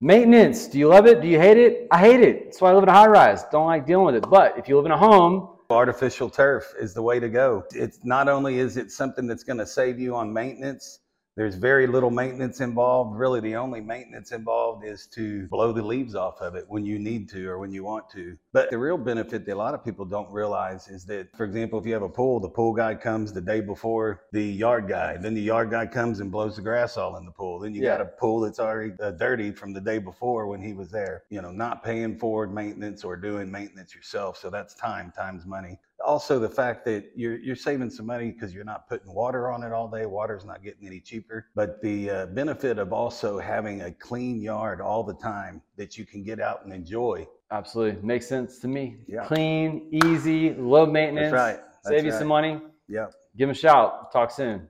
Maintenance. Do you love it? Do you hate it? I hate it. That's why I live in a high rise. Don't like dealing with it. But if you live in a home, Artificial turf is the way to go. It's not only is it something that's going to save you on maintenance, there's very little maintenance involved. Really, the only maintenance involved is to blow the leaves off of it when you need to or when you want to. But the real benefit that a lot of people don't realize is that, for example, if you have a pool, the pool guy comes the day before the yard guy. Then the yard guy comes and blows the grass all in the pool. Then you Yeah. got a pool that's already uh, dirty from the day before when he was there. You know, not paying forward maintenance or doing maintenance yourself. So that's time, time's money also the fact that you're you're saving some money because you're not putting water on it all day. Water's not getting any cheaper. But the uh, benefit of also having a clean yard all the time that you can get out and enjoy. absolutely makes sense to me. Yeah. Clean, easy, low maintenance. That's right. Save That's you right. some money. Yep. Give them a shout. Talk soon.